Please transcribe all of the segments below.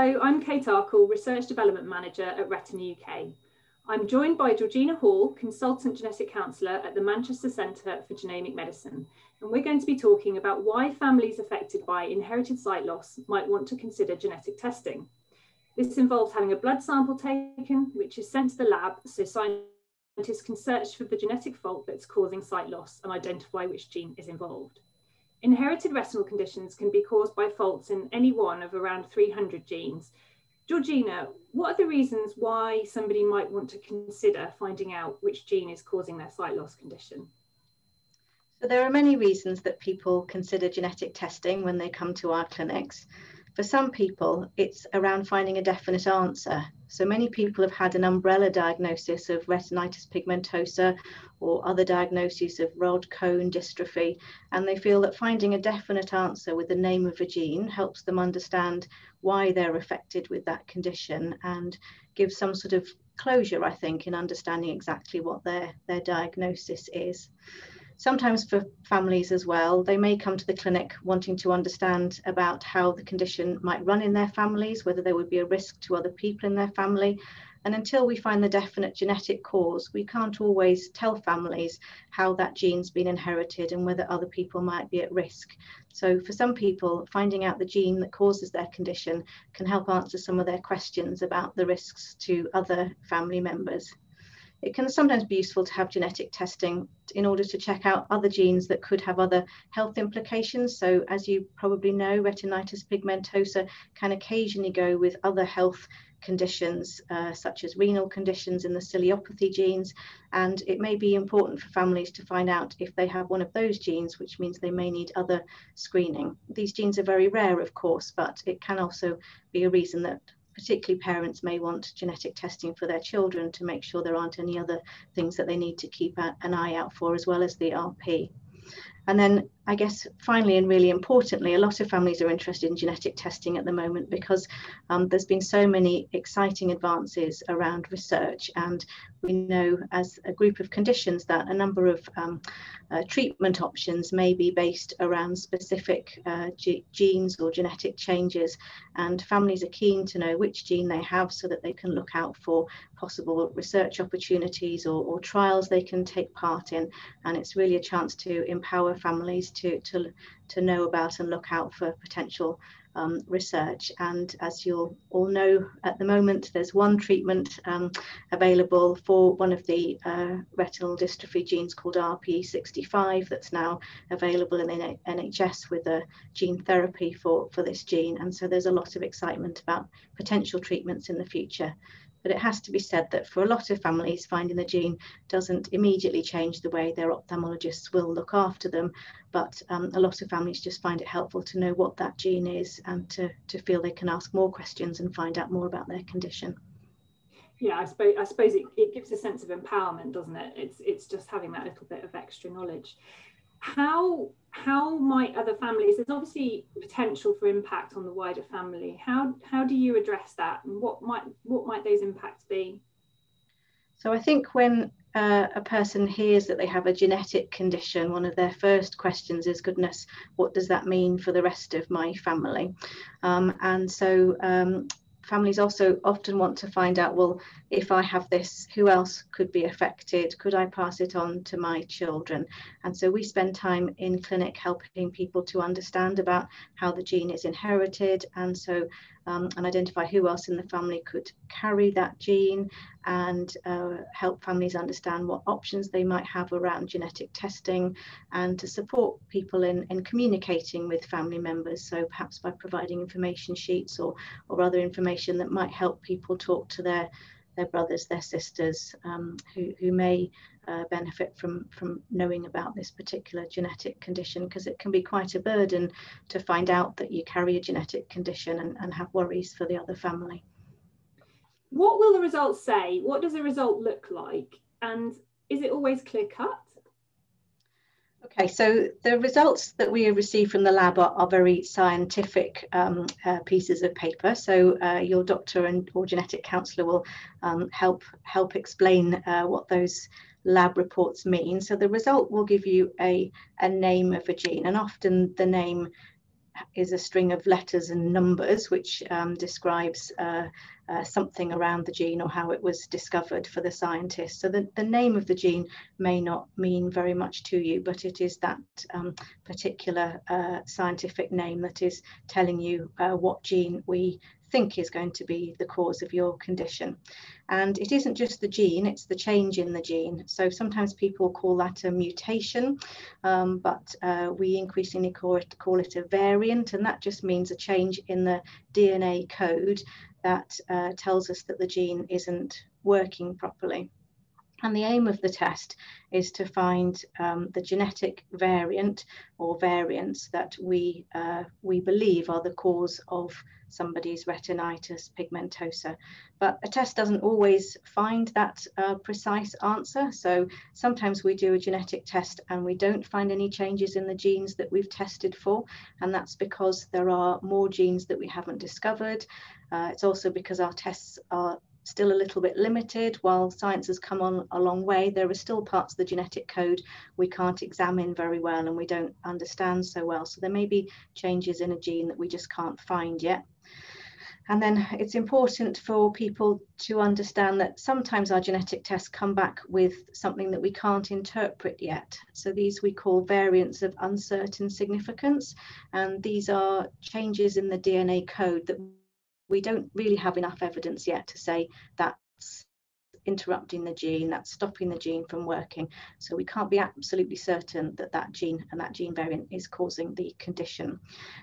Hello, I'm Kate Arkle, Research Development Manager at Retina UK. I'm joined by Georgina Hall, Consultant Genetic Counsellor at the Manchester Centre for Genomic Medicine, and we're going to be talking about why families affected by inherited sight loss might want to consider genetic testing. This involves having a blood sample taken, which is sent to the lab so scientists can search for the genetic fault that's causing sight loss and identify which gene is involved. Inherited retinal conditions can be caused by faults in any one of around 300 genes. Georgina, what are the reasons why somebody might want to consider finding out which gene is causing their sight loss condition? So there are many reasons that people consider genetic testing when they come to our clinics. For some people, it's around finding a definite answer. So many people have had an umbrella diagnosis of retinitis pigmentosa or other diagnoses of rod cone dystrophy, and they feel that finding a definite answer with the name of a gene helps them understand why they're affected with that condition and gives some sort of closure, I think, in understanding exactly what their, their diagnosis is sometimes for families as well, they may come to the clinic wanting to understand about how the condition might run in their families, whether there would be a risk to other people in their family. And until we find the definite genetic cause, we can't always tell families how that gene's been inherited and whether other people might be at risk. So for some people, finding out the gene that causes their condition can help answer some of their questions about the risks to other family members. It can sometimes be useful to have genetic testing in order to check out other genes that could have other health implications. So as you probably know, retinitis pigmentosa can occasionally go with other health conditions uh, such as renal conditions in the ciliopathy genes and it may be important for families to find out if they have one of those genes which means they may need other screening. These genes are very rare of course but it can also be a reason that particularly parents may want genetic testing for their children to make sure there aren't any other things that they need to keep an eye out for as well as the RP. And then I guess finally and really importantly, a lot of families are interested in genetic testing at the moment because um, there's been so many exciting advances around research. And we know as a group of conditions that a number of um, uh, treatment options may be based around specific uh, genes or genetic changes. And families are keen to know which gene they have so that they can look out for possible research opportunities or, or trials they can take part in. And it's really a chance to empower families to, to, to know about and look out for potential um, research. And as you'll all know, at the moment, there's one treatment um, available for one of the uh, retinal dystrophy genes called RPE65 that's now available in the NHS with a gene therapy for, for this gene. And so there's a lot of excitement about potential treatments in the future. But it has to be said that for a lot of families, finding the gene doesn't immediately change the way their ophthalmologists will look after them. But um, a lot of families just find it helpful to know what that gene is and to, to feel they can ask more questions and find out more about their condition. Yeah, I suppose I suppose it, it gives a sense of empowerment, doesn't it? It's it's just having that little bit of extra knowledge how how might other families there's obviously potential for impact on the wider family. How how do you address that and what might what might those impacts be? So i think when uh, a person hears that they have a genetic condition one of their first questions is goodness what does that mean for the rest of my family? Um, and so um, families also often want to find out well if i have this who else could be affected? Could i pass it on to my children? And so we spend time in clinic helping people to understand about how the gene is inherited. And so um, and identify who else in the family could carry that gene and uh, help families understand what options they might have around genetic testing and to support people in, in communicating with family members. So perhaps by providing information sheets or, or other information that might help people talk to their their brothers, their sisters, um, who, who may uh, benefit from, from knowing about this particular genetic condition because it can be quite a burden to find out that you carry a genetic condition and, and have worries for the other family. What will the results say? What does a result look like? And is it always clear cut? Okay, so the results that we receive from the lab are, are very scientific um, uh, pieces of paper. So uh, your doctor and or genetic counsellor will um, help help explain uh, what those lab reports mean. So the result will give you a, a name of a gene, and often the name is a string of letters and numbers which um, describes uh, uh, something around the gene or how it was discovered for the scientist. So the, the name of the gene may not mean very much to you, but it is that um, particular uh, scientific name that is telling you uh, what gene we think is going to be the cause of your condition. And it isn't just the gene, it's the change in the gene. So sometimes people call that a mutation, um, but uh, we increasingly call it, call it a variant, and that just means a change in the DNA code that uh, tells us that the gene isn't working properly. And the aim of the test is to find um, the genetic variant or variants that we, uh, we believe are the cause of somebody's retinitis pigmentosa. But a test doesn't always find that uh, precise answer. So sometimes we do a genetic test and we don't find any changes in the genes that we've tested for. And that's because there are more genes that we haven't discovered. Uh, it's also because our tests are still a little bit limited. While science has come on a long way, there are still parts of the genetic code we can't examine very well and we don't understand so well. So there may be changes in a gene that we just can't find yet. And then it's important for people to understand that sometimes our genetic tests come back with something that we can't interpret yet. So these we call variants of uncertain significance. And these are changes in the DNA code that we don't really have enough evidence yet to say that's interrupting the gene, that's stopping the gene from working. So we can't be absolutely certain that that gene and that gene variant is causing the condition.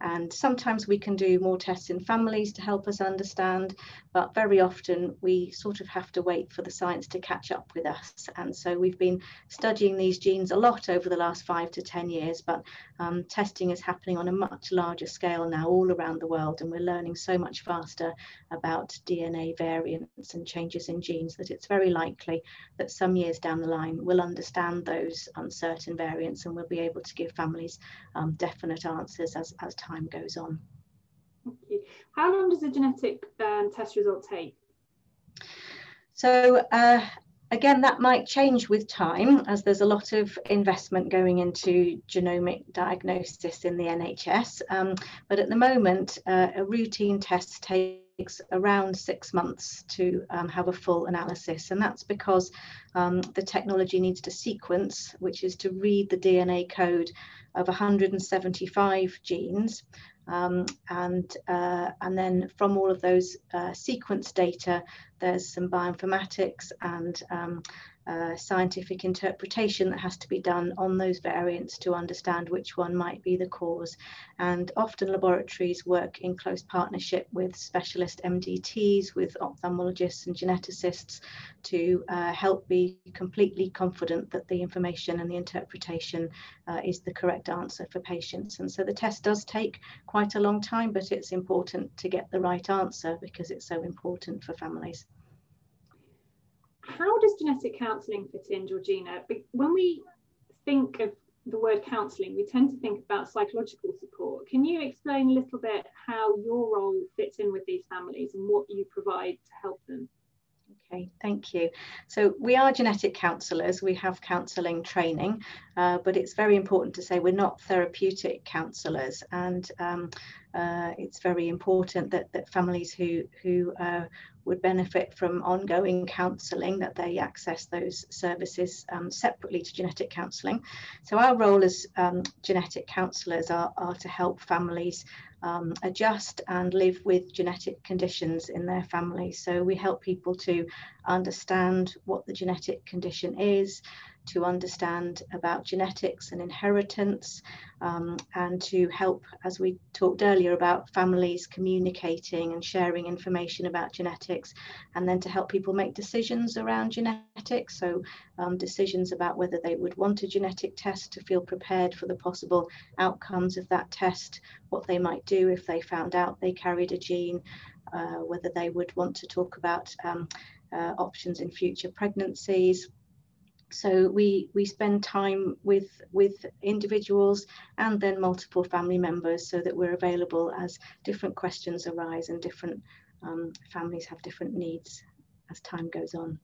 And sometimes we can do more tests in families to help us understand, but very often we sort of have to wait for the science to catch up with us. And so we've been studying these genes a lot over the last five to 10 years, but um, testing is happening on a much larger scale now all around the world. And we're learning so much faster about DNA variants and changes in genes that it's it's very likely that some years down the line we'll understand those uncertain variants and we'll be able to give families um, definite answers as, as time goes on. Thank you. How long does a genetic um, test result take? So uh, again, that might change with time as there's a lot of investment going into genomic diagnosis in the NHS. Um, but at the moment, uh, a routine test takes takes around six months to um, have a full analysis. And that's because um, the technology needs to sequence, which is to read the DNA code of 175 genes. Um, and, uh, and then from all of those uh, sequence data, there's some bioinformatics and um, scientific interpretation that has to be done on those variants to understand which one might be the cause. And often laboratories work in close partnership with specialist MDTs, with ophthalmologists and geneticists to uh, help be completely confident that the information and the interpretation uh, is the correct answer for patients. And so the test does take quite a long time, but it's important to get the right answer because it's so important for families how does genetic counselling fit in, Georgina? When we think of the word counselling, we tend to think about psychological support. Can you explain a little bit how your role fits in with these families and what you provide to help them? Okay, thank you. So we are genetic counsellors, we have counselling training, uh, but it's very important to say we're not therapeutic counsellors and um, uh, it's very important that, that families who, who uh, would benefit from ongoing counselling, that they access those services um, separately to genetic counselling. So our role as um, genetic counsellors are, are to help families um, adjust and live with genetic conditions in their family. So we help people to understand what the genetic condition is, to understand about genetics and inheritance, um, and to help, as we talked earlier, about families communicating and sharing information about genetics, and then to help people make decisions around genetics. So, um, decisions about whether they would want a genetic test to feel prepared for the possible outcomes of that test, what they might do if they found out they carried a gene, uh, whether they would want to talk about um, uh, options in future pregnancies so we we spend time with with individuals and then multiple family members so that we're available as different questions arise and different um, families have different needs as time goes on.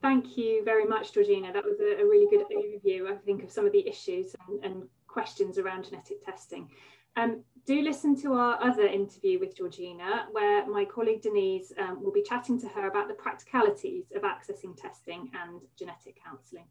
Thank you very much georgina. That was a, a really good overview i think of some of the issues and, and questions around genetic testing Um, do listen to our other interview with Georgina, where my colleague Denise um, will be chatting to her about the practicalities of accessing testing and genetic counselling.